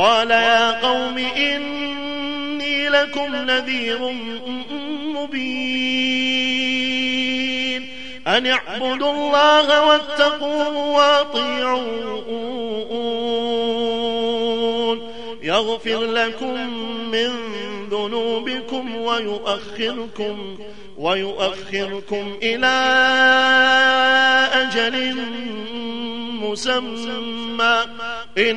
قال يا قوم إني لكم نذير مبين. أن اعبدوا الله واتقوه وأطيعون. يغفر لكم من ذنوبكم ويؤخركم ويؤخركم إلى أجل مسمى. إن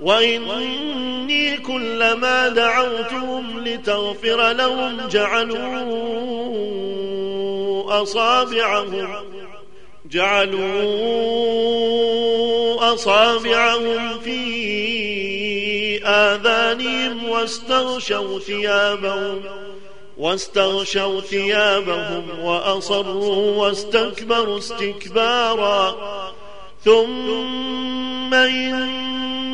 وإني كلما دعوتهم لتغفر لهم جعلوا أصابعهم جعلوا أصابعهم في آذانهم واستغشوا ثيابهم واستغشوا ثيابهم وأصروا واستكبروا استكبارا ثم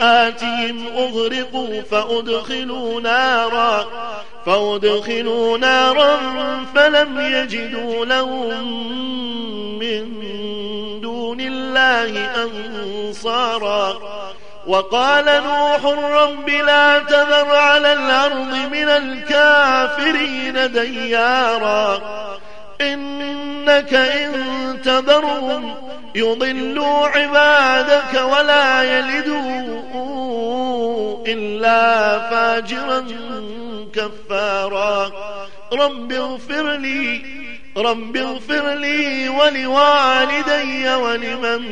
خطيئاتهم أغرقوا فأدخلوا نارا فأدخلوا نارا فلم يجدوا لهم من دون الله أنصارا. وقال نوح رب لا تذر على الأرض من الكافرين ديارا إنك إن تذرهم يضلوا عبادك ولا يلدوا إلا فاجرا كفارا. رب اغفر لي رب اغفر لي ولوالدي ولمن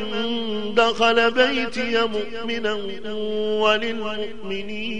دخل بيتي مؤمنا وللمؤمنين.